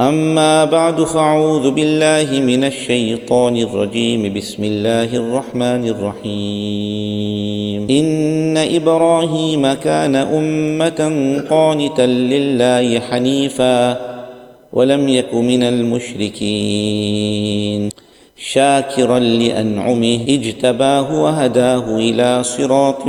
أما بعد فأعوذ بالله من الشيطان الرجيم. بسم الله الرحمن الرحيم. إن إبراهيم كان أمة قانتا لله حنيفا ولم يك من المشركين. شاكرا لأنعمه اجتباه وهداه إلى صراط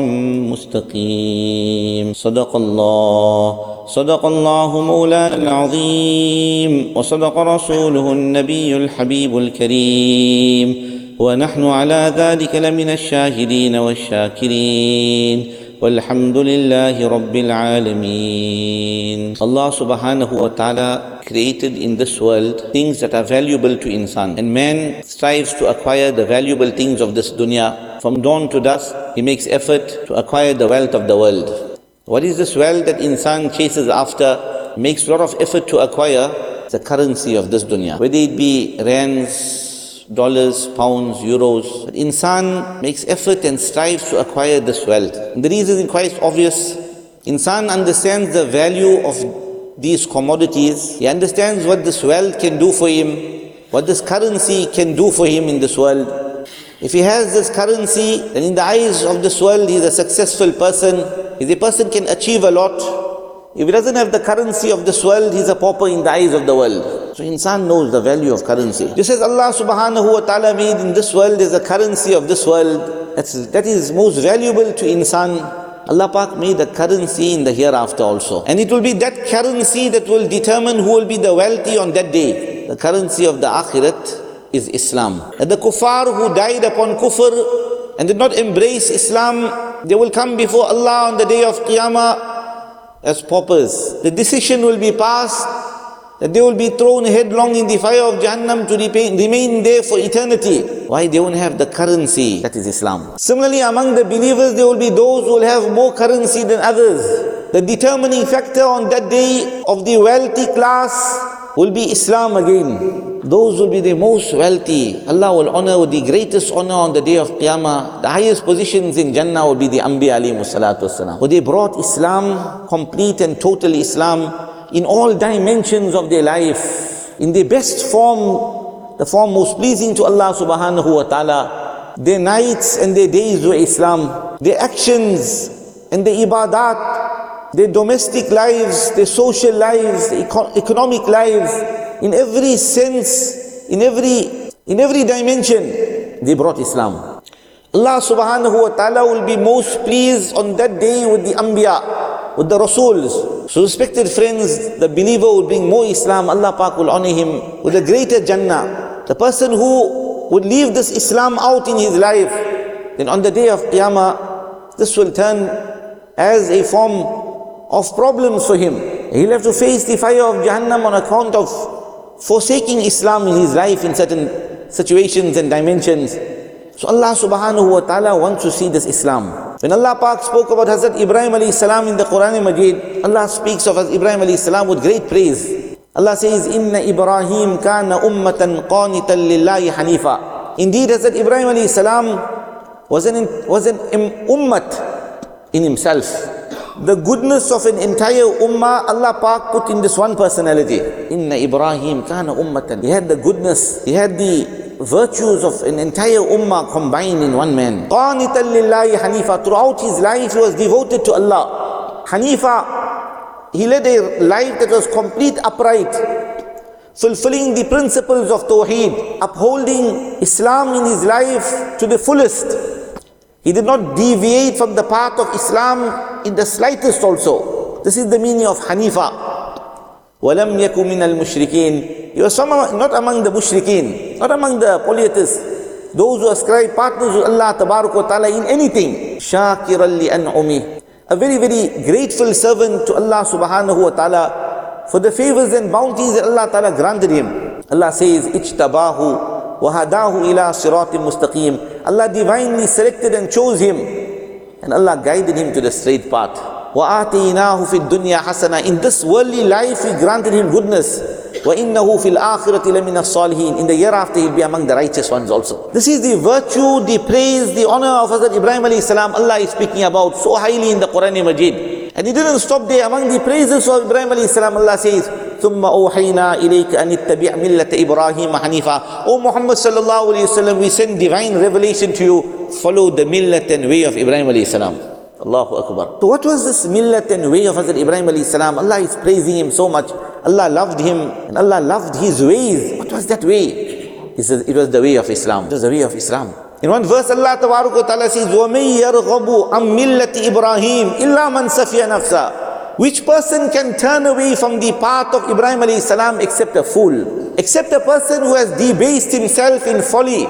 مستقيم. صدق الله. صدق الله مولانا العظيم. وصدق رسوله النبي الحبيب الكريم. ونحن على ذلك لمن الشاهدين والشاكرين. والحمد لله رب العالمين. Allah subhanahu wa ta'ala created in this world things that are valuable to insan and man strives to acquire the valuable things of this dunya from dawn to dusk he makes effort to acquire the wealth of the world what is this wealth that insan chases after makes a lot of effort to acquire the currency of this dunya whether it be rands dollars, pounds, euros. Insan makes effort and strives to acquire this wealth. And the reason is quite obvious. Insan understands the value of these commodities. He understands what this wealth can do for him, what this currency can do for him in this world. If he has this currency, then in the eyes of this world, he is a successful person. If a person can achieve a lot, if he doesn't have the currency of this world, he's a pauper in the eyes of the world. So insan knows the value of currency. Just as Allah subhanahu wa ta'ala made in this world is a currency of this world, that's, that is most valuable to insan. Allah Pak made a currency in the hereafter also. And it will be that currency that will determine who will be the wealthy on that day. The currency of the akhirat is Islam. And the kuffar who died upon kufr and did not embrace Islam, they will come before Allah on the day of Qiyamah as paupers. The decision will be passed that they will be thrown headlong in the fire of Jahannam to remain there for eternity. Why? They won't have the currency that is Islam. Similarly, among the believers, there will be those who will have more currency than others. The determining factor on that day of the wealthy class will be Islam again. Those will be the most wealthy. Allah will honor with the greatest honor on the day of Qiyamah. The highest positions in Jannah will be the Anbiya alayhi salatu wasalam. For they brought Islam, complete and total Islam, in all dimensions of their life. In the best form, the form most pleasing to Allah subhanahu wa ta'ala. Their nights and their days were Islam. Their actions and their ibadat their domestic lives, their social lives, their economic lives, in every sense, in every, in every dimension, they brought Islam. Allah subhanahu wa ta'ala will be most pleased on that day with the Anbiya, with the Rasuls. So respected friends, the believer will bring more Islam, Allah Pak will honor him with a greater Jannah. The person who would leave this Islam out in his life, then on the day of Qiyamah, this will turn as a form of problems for him. He'll have to face the fire of Jahannam on account of forsaking Islam in his life in certain situations and dimensions. So Allah subhanahu wa ta'ala wants to see this Islam. When Allah Pak spoke about Hazrat Ibrahim alayhi salam in the Quran Majid, Allah speaks of Ibrahim alayhi salam with great praise. Allah says, Inna Ibrahim kana ummatan qanitan lillahi hanifa. Indeed, Hazrat Ibrahim alayhi salam was an, was an ummat in himself the goodness of an entire ummah, Allah Pak put in this one personality. Inna Ibrahim kana ummatan. He had the goodness, he had the virtues of an entire ummah combined in one man. Qanitan lillahi hanifa. Throughout his life, he was devoted to Allah. Hanifa, he led a life that was complete upright, fulfilling the principles of Tawheed, upholding Islam in his life to the fullest. He did not deviate from the path of Islam in the slightest also. This is the meaning of Hanifa. وَلَمْ يَكُ مِنَ الْمُشْرِكِينَ He was not among the mushrikeen, Not among the polytheists. Those who ascribe partners to Allah Ta'ala in anything. Shakiran li an'umi. A very, very grateful servant to Allah subhanahu wa ta'ala for the favors and bounties that Allah ta'ala granted him. Allah says, Ijtabahu wahadahu ila siratim mustaqim. Allah divinely selected and chose him. And Allah guided him to the straight path. وَآتِينَاهُ فِي الدُّنْيَا حَسَنًا In this worldly life, we granted him goodness. وَإِنَّهُ فِي الْآخِرَةِ لَمِنَ الصَّالِحِينَ In the year after, he'll be among the righteous ones also. This is the virtue, the praise, the honor of Hazrat Ibrahim alayhi salam. Allah is speaking about so highly in the Quran Majid. And he didn't stop there. Among the praises of Ibrahim alayhi salam, Allah says, ثم أوحينا إليك أن اتبع ملة إبراهيم حنيفا O Muhammad sallallahu alayhi wasallam, we send divine revelation to you. Follow the millat and way of Ibrahim alayhi salam. Allahu Akbar. So what was this millat and way of Hazrat Ibrahim alayhi salam? Allah is praising him so much. Allah loved him and Allah loved his ways. What was that way? He says it was the way of Islam. It was the way of Islam. In one verse, Allah Ta'ala says, وَمَن يَرْغَبُ عَن مِلَّةِ إِبْرَاهِيمِ إِلَّا مَنْ سَفِيَ نَفْسَهُ Which person can turn away from the path of Ibrahim alayhi salam except a fool? Except a person who has debased himself in folly.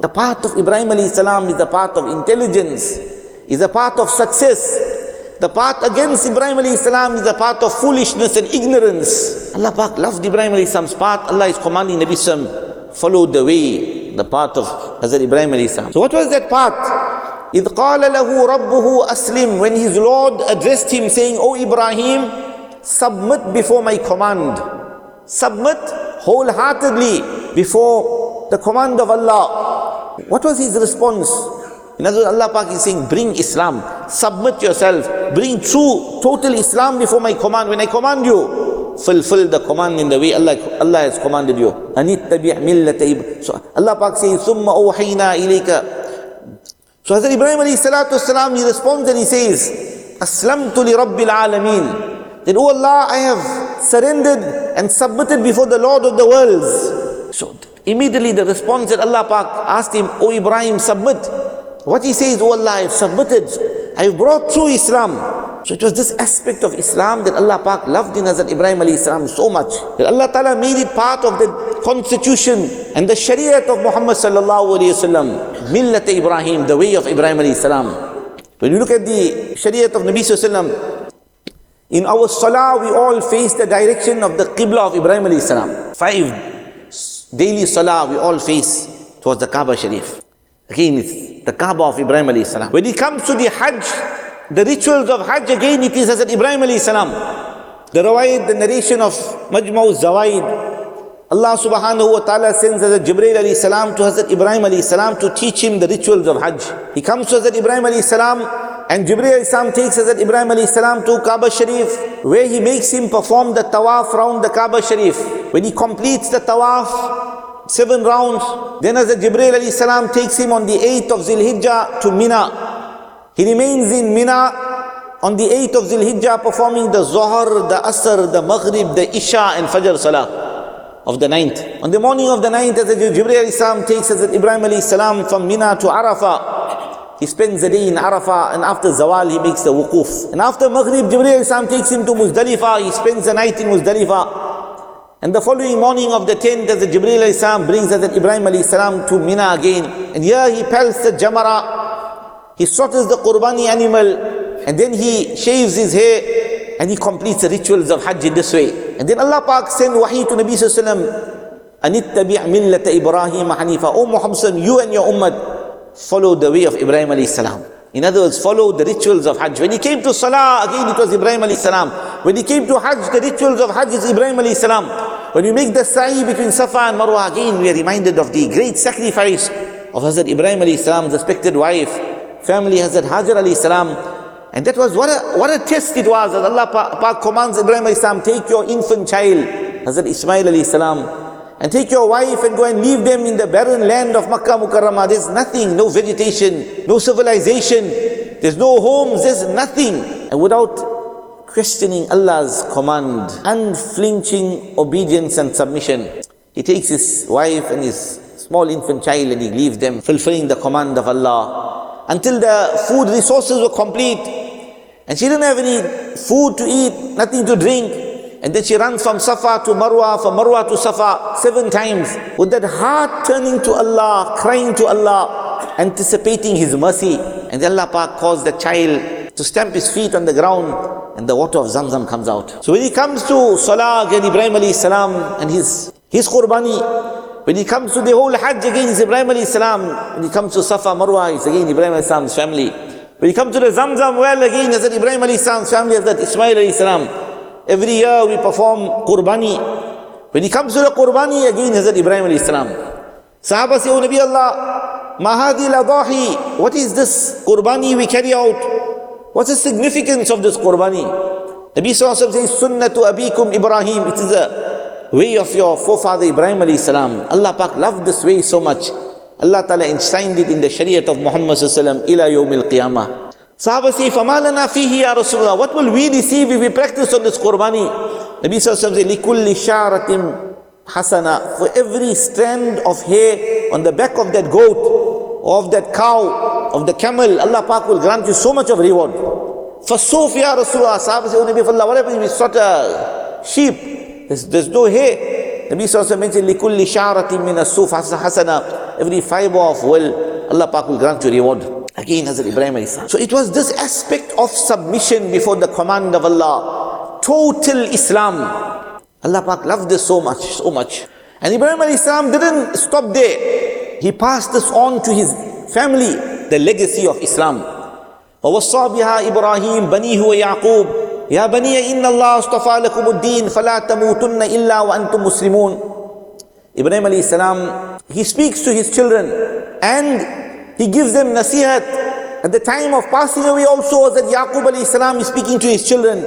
The path of Ibrahim alayhi salam is the path of intelligence, is the path of success. The path against Ibrahim alayhi salam is the path of foolishness and ignorance. Allah Pak loved Ibrahim alayhi salam's path. Allah is commanding Nabi Sallam, follow the way, the path of Hazrat Ibrahim alayhi salam. So what was that path? إذ قال له ربه أسلم when his Lord addressed him saying, O Ibrahim, submit before my command. Submit wholeheartedly before the command of Allah. What was his response? In other words, Allah Pak is saying, bring Islam, submit yourself, bring true, total Islam before my command. When I command you, fulfill the command in the way Allah, Allah has commanded you. So Allah Pak says, Thumma awhayna ilayka. So Hazrat Ibrahim alayhi salatu wasalam, he responds and he says, Aslamtu li rabbil alameen. That, oh Allah, I have surrendered and submitted before the Lord of the worlds. So immediately the response that Allah Pak asked him, O Ibrahim, submit. What he says, Oh Allah, I have submitted. I have brought true Islam. So it was this aspect of Islam that Allah Pak loved in Hazrat Ibrahim alayhi salam so much that Allah Ta'ala made it part of the constitution and the shariat of Muhammad sallallahu alayhi wasallam. Millat Ibrahim, the way of Ibrahim alayhi salam. When you look at the shariat of Nabi sallallahu in our salah we all face the direction of the qibla of Ibrahim alayhi salam. Five daily salah we all face towards the Kaaba Sharif. Again, it's the Kaaba of Ibrahim alayhi salam. When it comes to the Hajj, the rituals of Hajj again it is Hazrat Ibrahim alayhi salam. The rawayid, the narration of Majma'u Zawaid. Allah subhanahu wa ta'ala sends Hazrat Jibreel alayhi salam to Hazrat Ibrahim alayhi salam to teach him the rituals of Hajj. He comes to Hazrat Ibrahim alayhi salam and Jibreel alayhi salam takes Hazrat Ibrahim alayhi salam to Kaaba Sharif where he makes him perform the tawaf round the Kaaba Sharif. When he completes the tawaf, seven rounds, then as Hazrat Jibreel alayhi salam takes him on the 8th of Zilhijjah to Mina. He remains in Mina on the 8th of Zilhijjah performing the Zohar, the Asr, the Maghrib, the Isha and Fajr Salah of the 9th. On the morning of the 9th, as Jibreel Islam takes as Ibrahim alayhi salam from Mina to Arafah, he spends the day in Arafah and after Zawal he makes the wukuf. And after Maghrib, Jibreel Islam takes him to Muzdalifah, he spends the night in Muzdalifah. And the following morning of the 10th, as Jibreel Islam brings Hazrat Ibrahim salam to Mina again. And here he pelts the Jamara he slaughters the qurbani animal and then he shaves his hair and he completes the rituals of Hajj in this way. And then Allah Pak sent wahi to Nabi Sallallahu Anittabi' millata Ibrahim hanifa. O Muhammad you and your ummah follow the way of Ibrahim alayhi salam. In other words, follow the rituals of Hajj. When he came to Salah, again it was Ibrahim alayhi salam. When he came to Hajj, the rituals of Hajj is Ibrahim alayhi salam. When we make the sa'i between Safa and Marwa, again we are reminded of the great sacrifice of Hazrat Ibrahim alayhi salam, respected wife, family Hazrat Hajar alayhi salam. And that was what a, what a test it was that Allah Pak commands Ibrahim alayhi salam, take your infant child, Hazrat Ismail alayhi salam, and take your wife and go and leave them in the barren land of Makkah Mukarramah. There's nothing, no vegetation, no civilization, there's no homes, there's nothing. And without questioning Allah's command, unflinching obedience and submission, he takes his wife and his small infant child and he leaves them, fulfilling the command of Allah until the food resources were complete. And she didn't have any food to eat, nothing to drink. And then she runs from Safa to Marwa, from Marwa to Safa seven times with that heart turning to Allah, crying to Allah, anticipating His mercy. And Allah Pak caused the child to stamp his feet on the ground and the water of Zamzam comes out. So when he comes to Salah again, Ibrahim alayhi salam and his, his qurbani, when he comes to the whole Hajj again, Ibrahim alayhi salam. When he comes to Safa Marwa, it's again Ibrahim alayhi salam's family. When he comes to the Zamzam well again, it's Ibrahim alayhi salam's family, it's that Ismail alayhi salam. Every year we perform Qurbani. When he comes to the Qurbani again, it's Ibrahim alayhi salam. Sahaba say, O Nabi Allah, Mahadi ladahi, what is this Qurbani we carry out? What's the significance of this Qurbani? Nabi Sallallahu says, Sunnah Sunnatu abikum Ibrahim. It is a way of your forefather Ibrahim alayhi salam. Allah Pak loved this way so much. Allah Ta'ala enshrined it in the Shariat of Muhammad Sallallahu ila yawmil qiyamah. Sahaba say, فَمَا لَنَا فِيهِ يَا رَسُولَ اللَّهِ What will we receive if we practice on this Qurbani? Nabi Sallallahu says, لِكُلِّ شَارَةٍ hasana for every strand of hair on the back of that goat of that cow of the camel Allah Pak will grant you so much of reward for Sufya Rasulullah Sahaba say, oh Nabi Allah, what happens if we slaughter sheep? There's, there's no hair. Nabi Sallallahu mentioned, لِكُلِّ شَعْرَةٍ مِنَ hasana. Every fiber of wool, Allah Pak will grant you reward. Again, Hazrat Ibrahim So it was this aspect of submission before the command of Allah. Total Islam. Allah Pak loved this so much, so much. And Ibrahim Islam didn't stop there. He passed this on to his family, the legacy of Islam. ووصى بها إبراهيم بنيه ويعقوب يا بني إن الله اصطفى لكم الدين فلا تموتن إلا وأنتم مسلمون Ibrahim alayhi salam, he speaks to his children and he gives them nasihat. At the time of passing away also that Yaqub alayhi salam is speaking to his children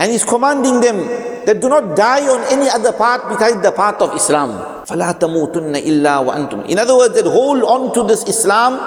and he's commanding them that do not die on any other path besides the path of Islam. فَلَا تَمُوتُنَّ إِلَّا وَأَنْتُمْ In other words, that hold on to this Islam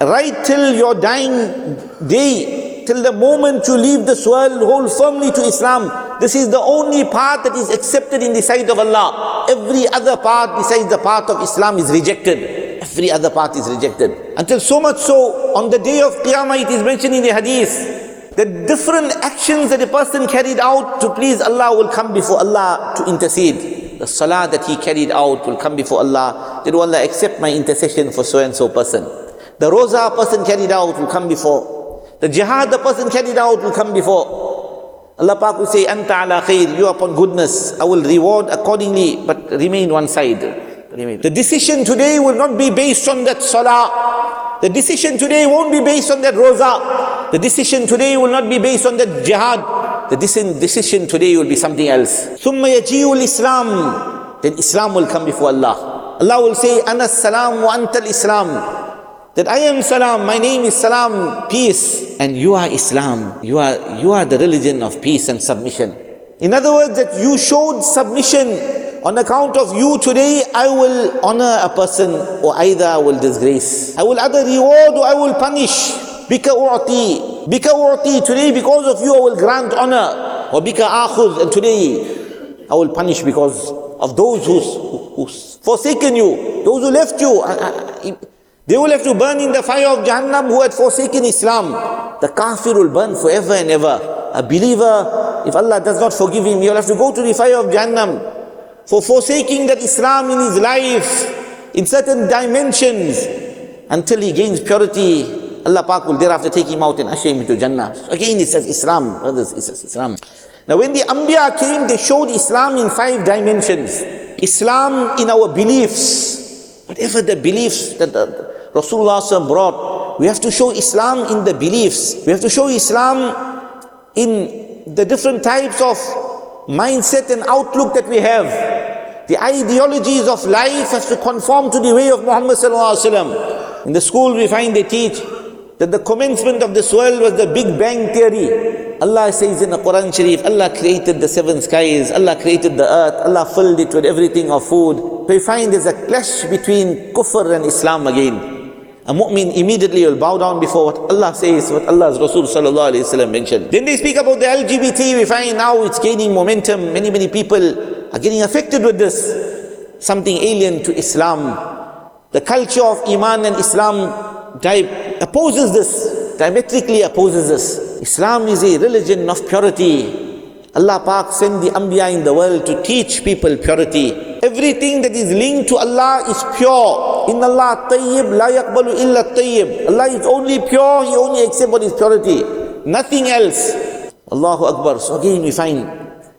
right till your dying day, till the moment you leave this world, hold firmly to Islam. This is the only path that is accepted in the sight of Allah. Every other path besides the path of Islam is rejected. Every other path is rejected. Until so much so, on the day of Qiyamah, it is mentioned in the hadith, the different actions that a person carried out to please Allah will come before Allah to intercede. The salah that he carried out will come before Allah. Did Allah accept my intercession for so and so person? The roza person carried out will come before. The jihad the person carried out will come before. Allah Pak will say, Anta ala khair, you upon goodness. I will reward accordingly, but remain one side. The decision today will not be based on that salah. The decision today won't be based on that roza. The decision today will not be based on that jihad. The decision today will be something else. ثُمَّ يَجِيُّ Islam. Then Islam will come before Allah. Allah will say, أَنَا السَّلَامُ وَأَنْتَ الْإِسْلَامُ that I am Salam, my name is Salam, peace, and you are Islam. You are, you are the religion of peace and submission. In other words, that you showed submission on account of you today, I will honor a person or either I will disgrace. I will either reward or I will punish. Bika u'ti. Bika u'ti. Today because of you I will grant honor. Or bika akhud. And today I will punish because of those who's, who's forsaken you. Those who left you. They will have to burn in the fire of Jahannam who had forsaken Islam. The kafir will burn forever and ever. A believer, if Allah does not forgive him, he will have to go to the fire of Jahannam for forsaking that Islam in his life in certain dimensions until he gains purity. Allah Pak will thereafter take him out and usher him into Jannah. Again, it says Islam, brothers, it says Islam. Now, when the Anbiya came, they showed Islam in five dimensions. Islam in our beliefs, whatever the beliefs that the, Rasulullah brought. We have to show Islam in the beliefs. We have to show Islam in the different types of mindset and outlook that we have. The ideologies of life has to conform to the way of Muhammad In the school we find they teach that the commencement of this world was the Big Bang Theory. Allah says in the Quran Sharif, Allah created the seven skies, Allah created the earth, Allah filled it with everything of food. We find there's a clash between kufr and Islam again. A mu'min immediately will bow down before what Allah says, what Allah's Rasul sallallahu alayhi wa mentioned. Then they speak about the LGBT, we find now it's gaining momentum. Many, many people are getting affected with this. Something alien to Islam. The culture of Iman and Islam opposes this, diametrically opposes this. Islam is a religion of purity. Allah Pak sent the Ambiya in the world to teach people purity. Everything that is linked to Allah is pure. In Allah tayyib la yaqbalu illa tayyib. Allah is only pure, He only accepts what is purity. Nothing else. Allahu Akbar. So again we find,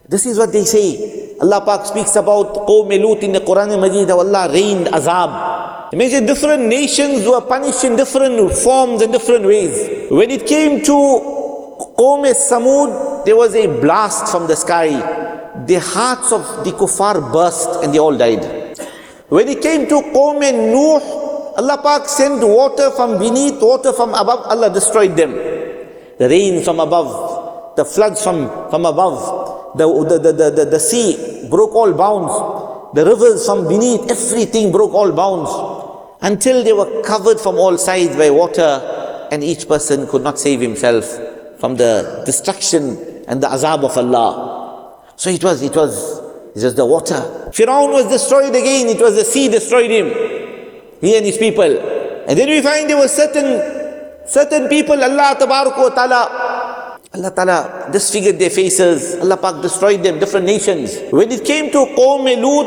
this is what they say. Allah Pak speaks about Qawm in the Quran Majid how Allah rained azab. Imagine different nations were punished in different forms and different ways. When it came to Qawm Samud, there was a blast from the sky the hearts of the kuffar burst and they all died. When it came to Qawm Nuh, Allah Pak sent water from beneath, water from above, Allah destroyed them. The rain from above, the floods from, from above, the, the, the, the, the sea broke all bounds, the rivers from beneath, everything broke all bounds until they were covered from all sides by water and each person could not save himself from the destruction and the azab of Allah. So it was, it was, it was the water. Firaun was destroyed again, it was the sea destroyed him, he and his people. And then we find there were certain, certain people, Allah Ta'ala, Allah Ta'ala disfigured their faces. Allah Pak destroyed them, different nations. When it came to Qawm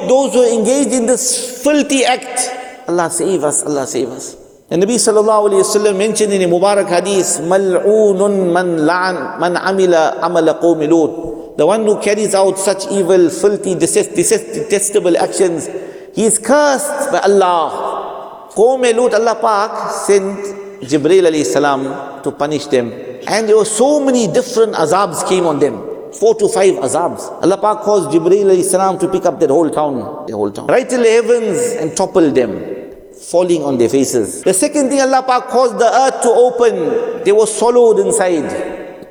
those who engaged in this filthy act, Allah save us, Allah save us. And Nabi sallallahu alayhi wasallam mentioned in a Mubarak hadith, man la'an man amila amala qawmi Lut. The one who carries out such evil, filthy, detestable actions, he is cursed by Allah. Qawmi Lut, Allah Pak sent Jibreel alayhi salam to punish them. And there were so many different azabs came on them. Four to five azabs. Allah Pak caused Jibreel salam to pick up that whole town. The whole town. Right till the heavens and topple them falling on their faces. The second thing Allah Pak caused the earth to open, they were swallowed inside.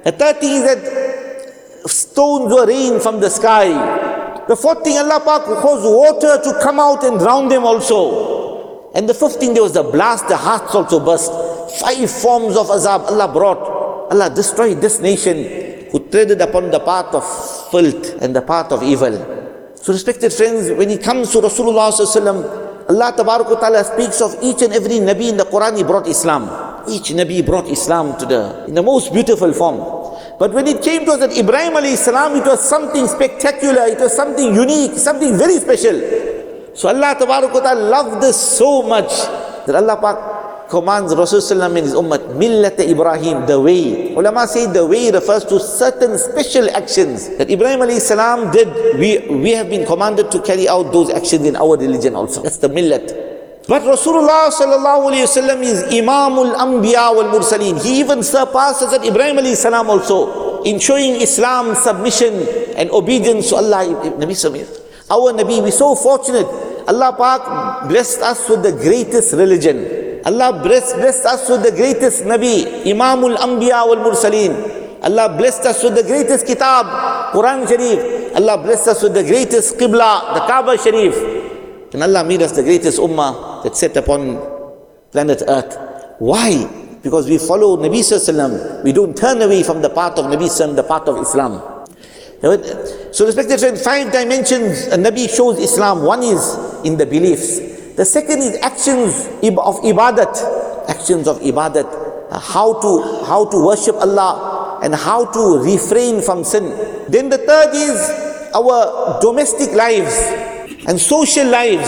The third thing is that stones were rained from the sky. The fourth thing Allah Pak caused water to come out and drown them also. And the fifth thing there was the blast, the hearts also burst. Five forms of azab Allah brought. Allah destroyed this nation who treaded upon the path of filth and the path of evil. So respected friends, when it comes to Rasulullah Allah Ta'ala speaks of each and every Nabi in the Quran, he brought Islam. Each Nabi brought Islam to the, in the most beautiful form. But when it came to us that Ibrahim alayhi salam, it was something spectacular, it was something unique, something very special. So Allah Ta'ala loved this so much that Allah commands Rasulullah and his ummah, Millat Ibrahim, the way. Ulama say the way refers to certain special actions that Ibrahim alayhi salam did. We, we have been commanded to carry out those actions in our religion also. That's the millat. But Rasulullah sallallahu alayhi wasallam is Imamul Anbiya wal Mursaleen. He even surpasses that Ibrahim alayhi salam also in showing Islam submission and obedience to Allah. Nabi Our Nabi, we're so fortunate. Allah Pak blessed us with the greatest religion. Allah blessed, blessed us with the greatest Nabi, Imamul Anbiya wal Mursaleen. Allah blessed us with the greatest kitab, Quran Sharif. Allah blessed us with the greatest Qibla, the Kaaba Sharif. And Allah made us the greatest ummah that set upon planet Earth. Why? Because we follow Nabi Sallallahu We don't turn away from the path of Nabi Sallallahu the path of Islam. So respected friends, five dimensions Nabi shows Islam. One is in the beliefs. The second is actions of ibadat, actions of ibadat, uh, how to how to worship Allah and how to refrain from sin. Then the third is our domestic lives and social lives.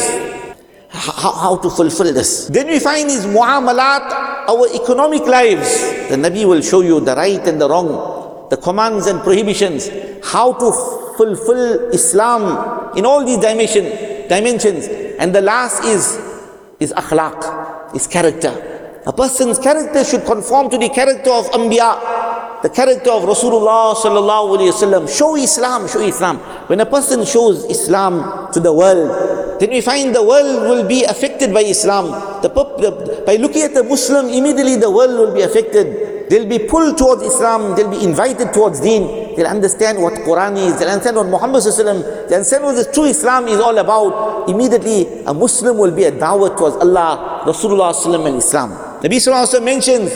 How, how to fulfill this. Then we find is muamalat, our economic lives. The Nabi will show you the right and the wrong, the commands and prohibitions, how to fulfill Islam in all these dimension, dimensions. And the last is, is akhlaq, is character. A person's character should conform to the character of Anbiya, the character of Rasulullah sallallahu alayhi wasallam. Show Islam, show Islam. When a person shows Islam to the world, then we find the world will be affected by Islam. The, by looking at the Muslim, immediately the world will be affected. They'll be pulled towards Islam, they'll be invited towards deen, they'll understand what Quran is, they'll understand what Muhammad they'll understand what the true Islam is all about. Immediately, a Muslim will be a dawah towards Allah, Rasulullah and Islam. Nabi Sallallahu mentions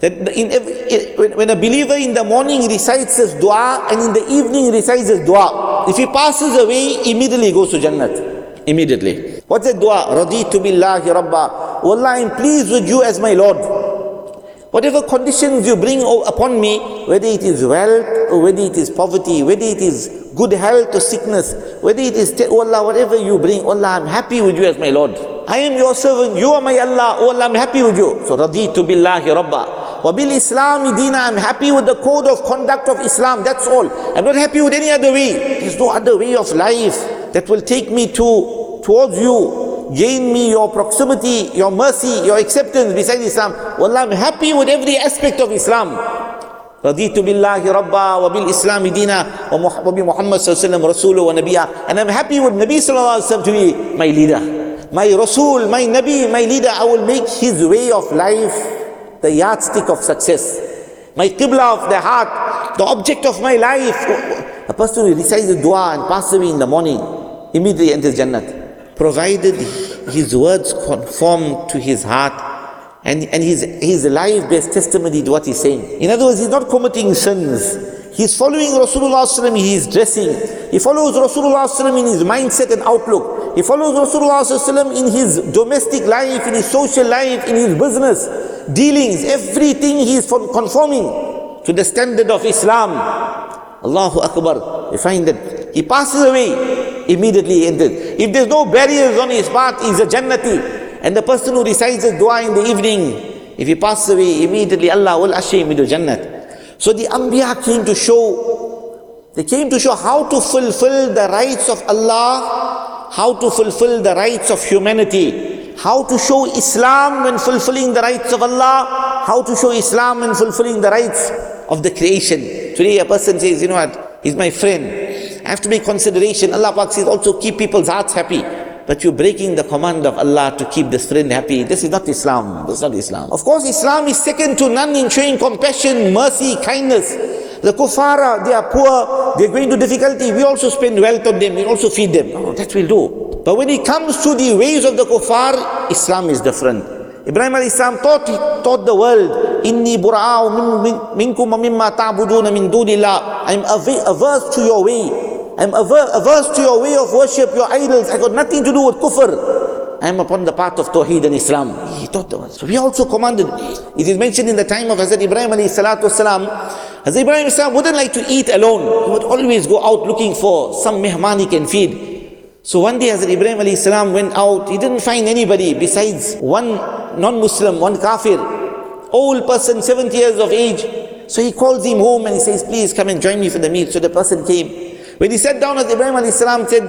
that in every, when a believer in the morning recites his dua and in the evening recites his dua, if he passes away, immediately goes to Jannat. Immediately. What's the dua? Raditu billahi rabba. Allah, I'm pleased with you as my Lord. Whatever conditions you bring upon me, whether it is wealth or whether it is poverty, whether it is good health or sickness, whether it is, oh Allah, whatever you bring, oh Allah, I'm happy with you as my Lord. I am your servant, you are my Allah, oh Allah, I'm happy with you. So, raditu billahi rabba. Wabil Islam dina, I'm happy with the code of conduct of Islam, that's all. I'm not happy with any other way. There's no other way of life that will take me to towards you gain me your proximity, your mercy, your acceptance beside Islam. Wallah, I'm happy with every aspect of Islam. رضيت بالله ربا وبالإسلام دينا وبمحمد صلى الله عليه وسلم رسوله ونبيا and I'm happy with Nabi صلى الله عليه وسلم to be my leader my Rasul, my Nabi, my leader I will make his way of life the yardstick of success my qibla of the heart the object of my life. A person who recites the dua and passes away in the morning, immediately enters Jannat. Provided his words conform to his heart and, and his, his life bears testimony to what he's saying. In other words, he's not committing sins. He's following Rasulullah in his dressing. He follows Rasulullah in his mindset and outlook. He follows Rasulullah in his domestic life, in his social life, in his business dealings. Everything he is conforming to the standard of Islam. Allahu Akbar. We find that he passes away, immediately enters. If there's no barriers on his path, he's a Jannati. And the person who recites the dua in the evening, if he passes away, immediately Allah will usher him into Jannat. So the Anbiya came to show, they came to show how to fulfill the rights of Allah, how to fulfill the rights of humanity, how to show Islam when fulfilling the rights of Allah, how to show Islam when fulfilling the rights of the creation. Today a person says, you know what, he's my friend. Have to make consideration. Allah Pak says also keep people's hearts happy but you're breaking the command of Allah to keep this friend happy. This is not Islam. This is not Islam. Of course, Islam is second to none in showing compassion, mercy, kindness. The kuffara, they are poor, they're going to difficulty. We also spend wealth on them, we also feed them. Oh, that we'll do. But when it comes to the ways of the kuffar, Islam is different. Ibrahim alayhi salam taught, taught the world, Inni minkum mimma ta'buduna min. I'm averse to your way. I'm averse to your way of worship, your idols. I got nothing to do with kufr. I am upon the path of Tawheed and Islam. He taught them. So we also commanded. It is mentioned in the time of Hazrat Ibrahim alayhi salatu wasalam. Hazrat Ibrahim salam wouldn't like to eat alone. He would always go out looking for some mehman he can feed. So one day Hazrat Ibrahim alayhi salam went out. He didn't find anybody besides one non-Muslim, one kafir. Old person, 70 years of age. So he calls him home and he says, please come and join me for the meal. So the person came. When he sat down as Ibrahim salam said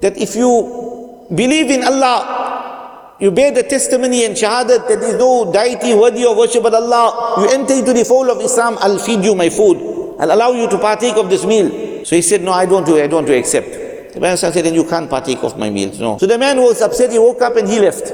that if you believe in Allah, you bear the testimony and shahadat that there is no deity worthy of worship but Allah, you enter into the fold of Islam, I'll feed you my food. I'll allow you to partake of this meal. So he said, no, I don't do I don't do accept. Ibrahim said, then you can't partake of my meals. No. So the man was upset, he woke up and he left.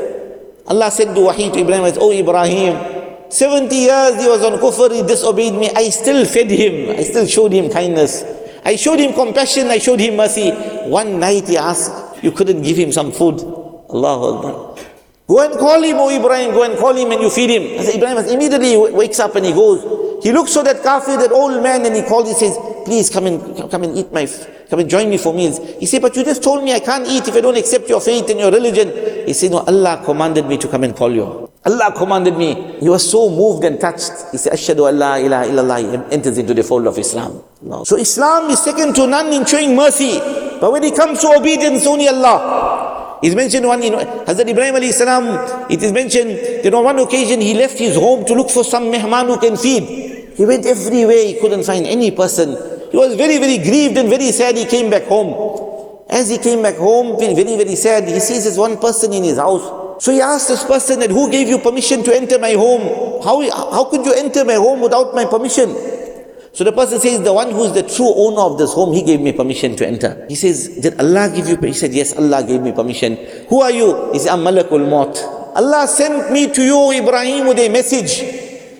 Allah said to Wahi to Ibrahim, Oh Ibrahim, 70 years he was on kufr, he disobeyed me, I still fed him, I still showed him kindness. I showed him compassion, I showed him mercy. One night he asked, you couldn't give him some food. Allahu Akbar. Go and call him, O Ibrahim, go and call him and you feed him. As Ibrahim immediately wakes up and he goes. He looks to that kafir, that old man, and he calls, he says, please come and come and eat my, come and join me for meals. He said, but you just told me I can't eat if I don't accept your faith and your religion. He said, no, Allah commanded me to come and call you. Allah commanded me. He was so moved and touched. He said, Ashhadu Allah ilaha illallah. He enters into the fold of Islam. So Islam is second to none in showing mercy. But when it comes to obedience, only Allah. He's mentioned one, you know, Hazrat Ibrahim alayhi salam, it is mentioned that on one occasion he left his home to look for some mehman who can feed. He went everywhere, he couldn't find any person. He was very, very grieved and very sad. He came back home. As he came back home, very, very sad, he sees this one person in his house. So he asked this person that who gave you permission to enter my home? How, how could you enter my home without my permission? So the person says, the one who is the true owner of this home, he gave me permission to enter. He says, did Allah give you? He said, yes, Allah gave me permission. Who are you? He said, I'm Malakul Maut. Allah sent me to you, Ibrahim, with a message.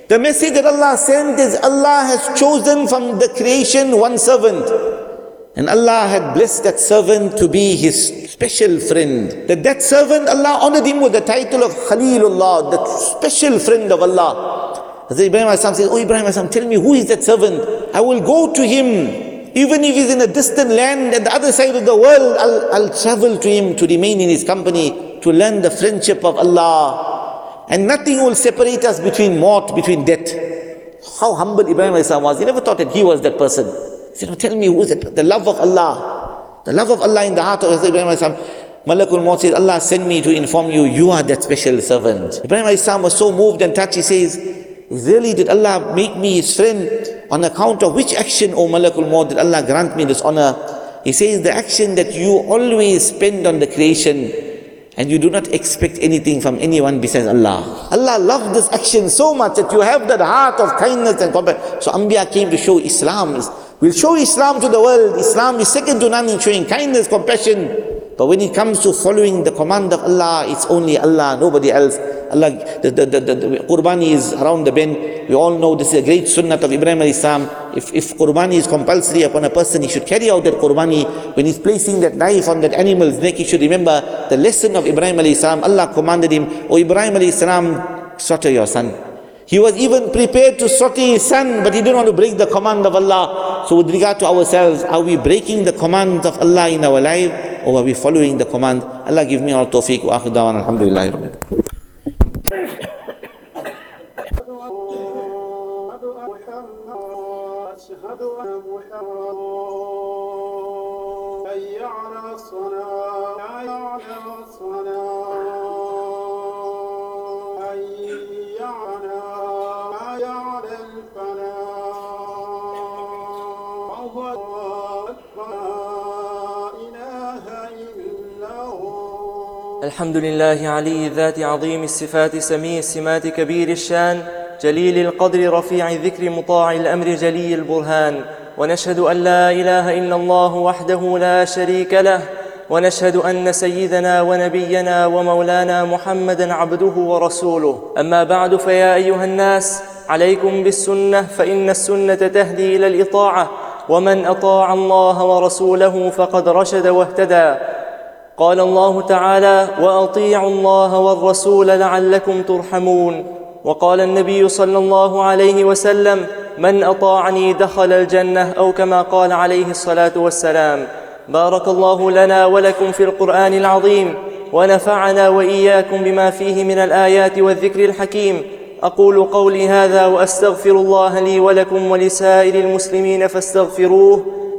The message that Allah sent is Allah has chosen from the creation one servant. And Allah had blessed that servant to be his special friend. That that servant, Allah honored him with the title of Khalilullah, the special friend of Allah. Hazrat Ibrahim Asam says, Oh Ibrahim Asam, tell me who is that servant? I will go to him. Even if he's in a distant land at the other side of the world, I'll, I'll travel to him to remain in his company, to learn the friendship of Allah. And nothing will separate us between maut, between death. How humble Ibrahim Asam was. He never thought that he was that person. Said, oh, tell me who is it? The love of Allah. The love of Allah in the heart of Ibrahim Islam. Malakul Maut says, Allah sent me to inform you, you are that special servant. Ibrahim Islam was so moved and touched, he says, really did Allah make me his friend on account of which action, O Malakul Maut, did Allah grant me this honor? He says, the action that you always spend on the creation and you do not expect anything from anyone besides Allah. Allah loved this action so much that you have that heart of kindness and compassion. So Anbiya came to show Islam We'll show Islam to the world. Islam is second to none in showing kindness, compassion, But when it comes to following the command of Allah, it's only Allah, nobody else. Allah, the, the, the, the, Qurbani is around the bend. We all know this is a great sunnah of Ibrahim alayhi salam. If, if Qurbani is compulsory upon a person, he should carry out that Qurbani. When he's placing that knife on that animal's neck, he should remember the lesson of Ibrahim alayhi salam. Allah commanded him, O Ibrahim alayhi salam, slaughter your son. He was even prepared to slaughter his son, but he didn't want to break the command of Allah. So with regard to ourselves, are we breaking the command of Allah in our life or are we following the command? Allah give me all tawfiq wa akhir dawan alhamdulillah. أشهد أن محمد حي على الصلاة حي على الصلاة الحمد لله علي الذات عظيم الصفات سميع السمات كبير الشان جليل القدر رفيع الذكر مطاع الأمر جلي البرهان ونشهد أن لا إله إلا الله وحده لا شريك له ونشهد أن سيدنا ونبينا ومولانا محمدا عبده ورسوله. أما بعد فيا أيها الناس عليكم بالسنة فإن السنة تهدي إلى الإطاعة ومن أطاع الله ورسوله فقد رشد واهتدى. قال الله تعالى وأطيعوا الله والرسول لعلكم ترحمون. وقال النبي صلى الله عليه وسلم من أطاعني دخل الجنة أو كما قال عليه الصلاة والسلام. بارك الله لنا ولكم في القرآن العظيم ونفعنا وإياكم بما فيه من الآيات والذكر الحكيم. أقول قولي هذا وأستغفر الله لي ولكم ولسائر المسلمين فاستغفروه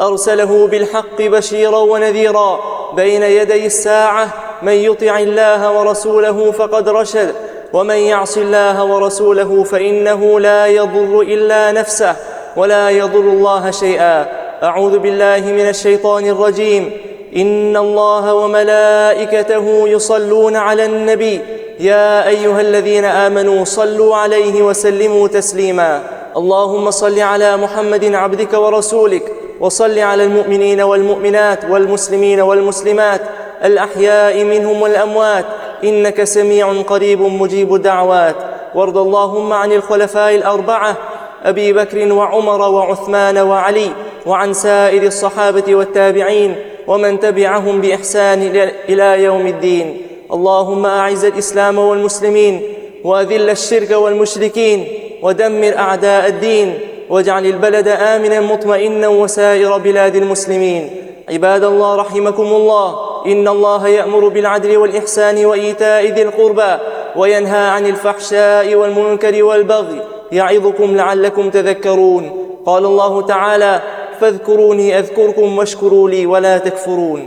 أرسله بالحق بشيرا ونذيرا بين يدي الساعة من يطع الله ورسوله فقد رشد ومن يعص الله ورسوله فإنه لا يضر إلا نفسه ولا يضر الله شيئا. أعوذ بالله من الشيطان الرجيم. إن الله وملائكته يصلون على النبي. يا أيها الذين آمنوا صلوا عليه وسلموا تسليما. اللهم صل على محمد عبدك ورسولك. وصل على المؤمنين والمؤمنات والمسلمين والمسلمات. الأحياء منهم والأموات. إنك سميع قريب مجيب الدعوات. وارض اللهم عن الخلفاء الأربعة أبي بكر وعمر وعثمان وعلي وعن سائر الصحابة والتابعين ومن تبعهم بإحسان إلى يوم الدين. اللهم أعز الإسلام والمسلمين وأذل الشرك والمشركين ودمر أعداء الدين. واجعل البلد آمنا مطمئنا وسائر بلاد المسلمين. عباد الله رحمكم الله إن الله يأمر بالعدل والإحسان وإيتاء ذي القربى وينهى عن الفحشاء والمنكر والبغي يعظكم لعلكم تذكرون. قال الله تعالى فاذكروني أذكركم واشكروا لي ولا تكفرون.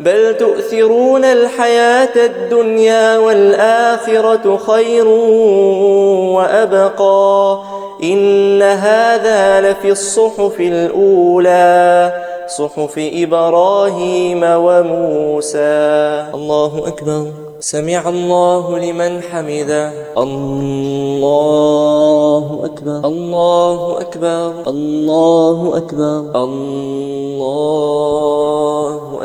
بل تؤثرون الحياة الدنيا والآخرة خير وأبقى. إن هذا لفي الصحف الأولى صحف إبراهيم وموسى. الله أكبر. سمع الله لمن حمده. الله أكبر. الله أكبر. الله أكبر. الله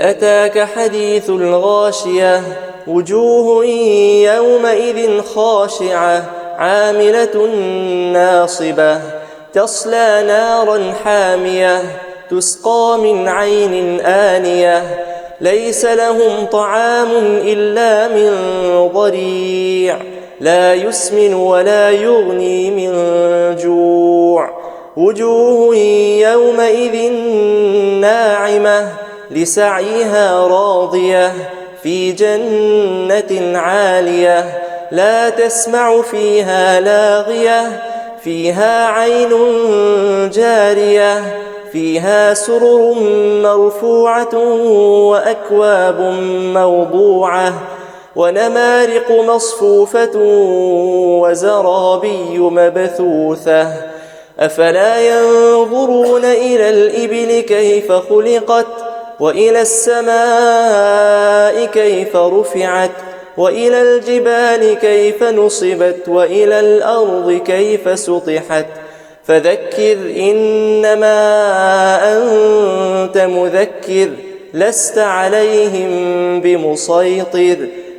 أتاك حديث الغاشية. وجوه يومئذ خاشعة عاملة ناصبة. تصلى نارا حامية تسقى من عين آنية. ليس لهم طعام إلا من ضريع. لا يسمن ولا يغني من جوع. وجوه يومئذ ناعمة. لسعيها راضية في جنة عالية لا تسمع فيها لاغية فيها عين جارية فيها سرر مرفوعة وأكواب موضوعة ونمارق مصفوفة وزرابي مبثوثة أفلا ينظرون إلى الإبل كيف خلقت وإلى السماء كيف رفعت وإلى الجبال كيف نصبت وإلى الأرض كيف سطحت. فذكر إنما أنت مذكر لست عليهم بمسيطر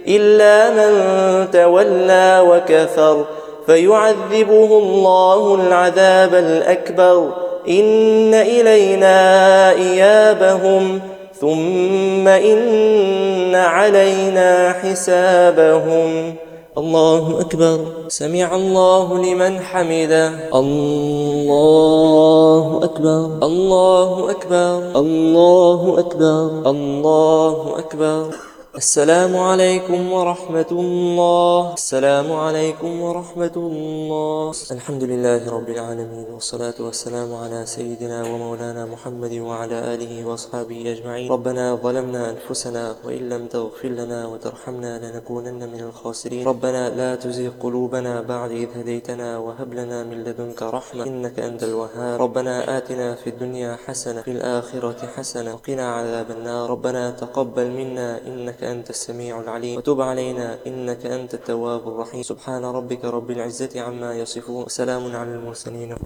إلا من تولى وكفر. فيعذبه الله العذاب الأكبر إن إلينا إيابهم. ثم إن علينا حسابهم. الله أكبر. سمع الله لمن حمده. الله أكبر. الله أكبر. الله أكبر. الله أكبر. السلام عليكم ورحمة الله. السلام عليكم ورحمة الله. الحمد لله رب العالمين والصلاة والسلام على سيدنا ومولانا محمد وعلى آله وأصحابه أجمعين. ربنا ظلمنا أنفسنا وإن لم تغفر لنا وترحمنا لنكونن من الخاسرين. ربنا لا تزغ قلوبنا بعد إذ هديتنا وهب لنا من لدنك رحمة إنك أنت الوهاب. ربنا آتنا في الدنيا حسنة في الآخرة حسنة وقنا عذاب النار. ربنا تقبل منا إنك أنت السميع العليم. وتب علينا إنك أنت التواب الرحيم. سبحان ربك رب العزة عما يصفون. وسلام على المرسلين.